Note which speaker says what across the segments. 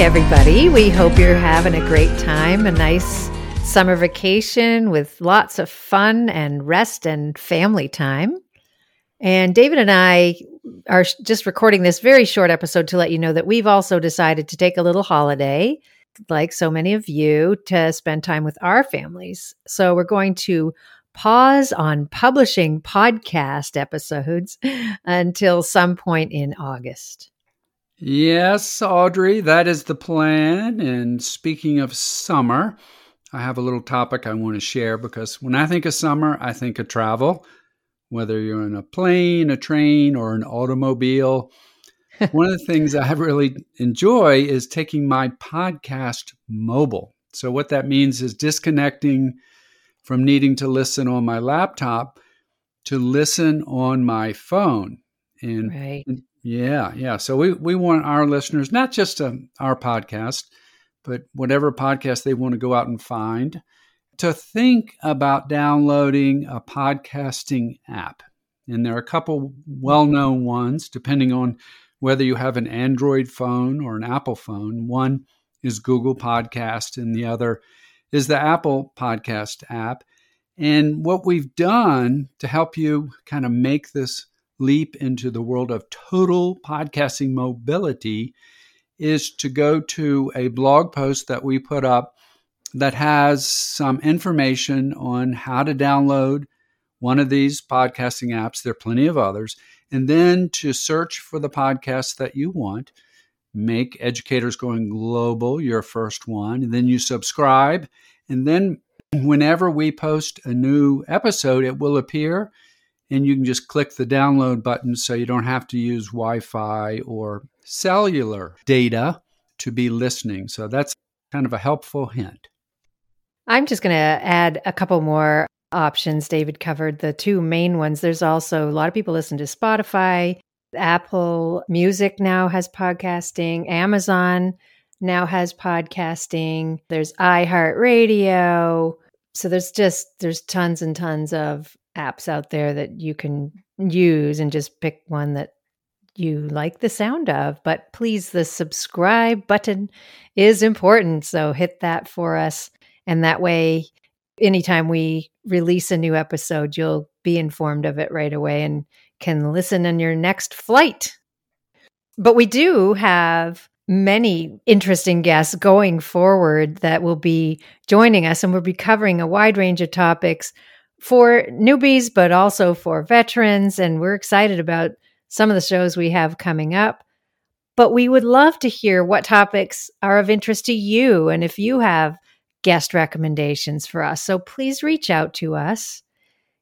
Speaker 1: everybody. We hope you're having a great time, a nice summer vacation with lots of fun and rest and family time. And David and I are just recording this very short episode to let you know that we've also decided to take a little holiday, like so many of you, to spend time with our families. So we're going to pause on publishing podcast episodes until some point in August.
Speaker 2: Yes, Audrey, that is the plan. And speaking of summer, I have a little topic I want to share because when I think of summer, I think of travel, whether you're in a plane, a train, or an automobile. One of the things I really enjoy is taking my podcast mobile. So, what that means is disconnecting from needing to listen on my laptop to listen on my phone. And right. Yeah, yeah. So we, we want our listeners, not just uh, our podcast, but whatever podcast they want to go out and find, to think about downloading a podcasting app. And there are a couple well known ones, depending on whether you have an Android phone or an Apple phone. One is Google Podcast, and the other is the Apple Podcast app. And what we've done to help you kind of make this leap into the world of total podcasting mobility is to go to a blog post that we put up that has some information on how to download one of these podcasting apps. There are plenty of others. And then to search for the podcast that you want. Make Educators Going Global your first one. And then you subscribe. And then whenever we post a new episode, it will appear and you can just click the download button so you don't have to use Wi Fi or cellular data to be listening. So that's kind of a helpful hint.
Speaker 1: I'm just going to add a couple more options. David covered the two main ones. There's also a lot of people listen to Spotify. Apple Music now has podcasting. Amazon now has podcasting. There's iHeartRadio. So there's just there's tons and tons of apps out there that you can use and just pick one that you like the sound of. But please, the subscribe button is important. So hit that for us. And that way, anytime we release a new episode, you'll be informed of it right away and can listen on your next flight. But we do have many interesting guests going forward that will be joining us, and we'll be covering a wide range of topics for newbies, but also for veterans. And we're excited about some of the shows we have coming up. But we would love to hear what topics are of interest to you and if you have guest recommendations for us. So please reach out to us.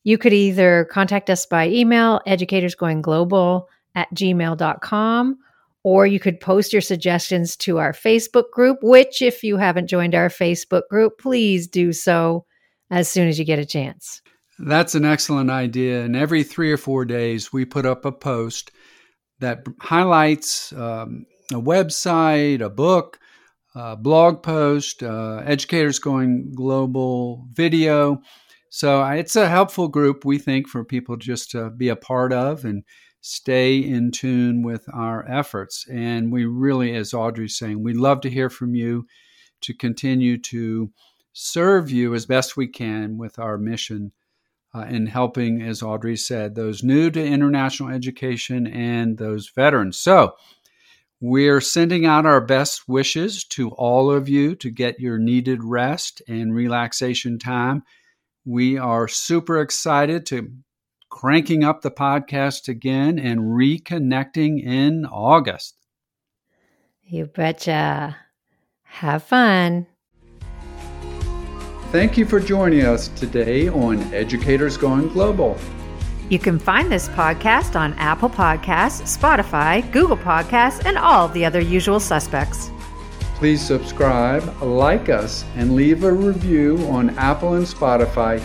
Speaker 1: You could either contact us by email, educatorsgoingglobal at gmail.com, or you could post your suggestions to our Facebook group, which, if you haven't joined our Facebook group, please do so as soon as you get a chance.
Speaker 2: That's an excellent idea. And every three or four days, we put up a post that highlights um, a website, a book, a blog post, uh, educators going global video. So it's a helpful group, we think, for people just to be a part of and stay in tune with our efforts. And we really, as Audrey's saying, we love to hear from you to continue to serve you as best we can with our mission uh, in helping, as Audrey said, those new to international education and those veterans. So, we're sending out our best wishes to all of you to get your needed rest and relaxation time. We are super excited to cranking up the podcast again and reconnecting in August.
Speaker 1: You betcha. Have fun.
Speaker 2: Thank you for joining us today on Educators Going Global.
Speaker 1: You can find this podcast on Apple Podcasts, Spotify, Google Podcasts, and all the other usual suspects.
Speaker 2: Please subscribe, like us, and leave a review on Apple and Spotify.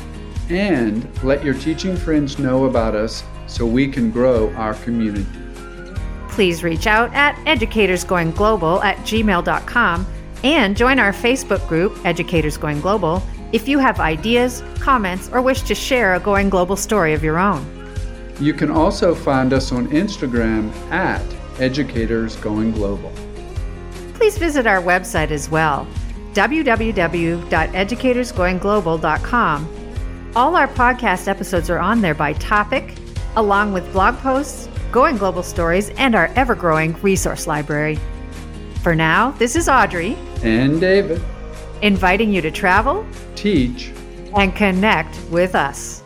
Speaker 2: And let your teaching friends know about us so we can grow our community.
Speaker 1: Please reach out at educatorsgoingglobal at gmail.com and join our Facebook group, Educators Going Global, if you have ideas, comments, or wish to share a going global story of your own.
Speaker 2: You can also find us on Instagram at Educators Going Global.
Speaker 1: please visit our website as well www.educatorsgoingglobal.com. All our podcast episodes are on there by topic, along with blog posts, going global stories, and our ever growing resource library. For now, this is Audrey.
Speaker 2: And David.
Speaker 1: Inviting you to travel,
Speaker 2: teach,
Speaker 1: and connect with us.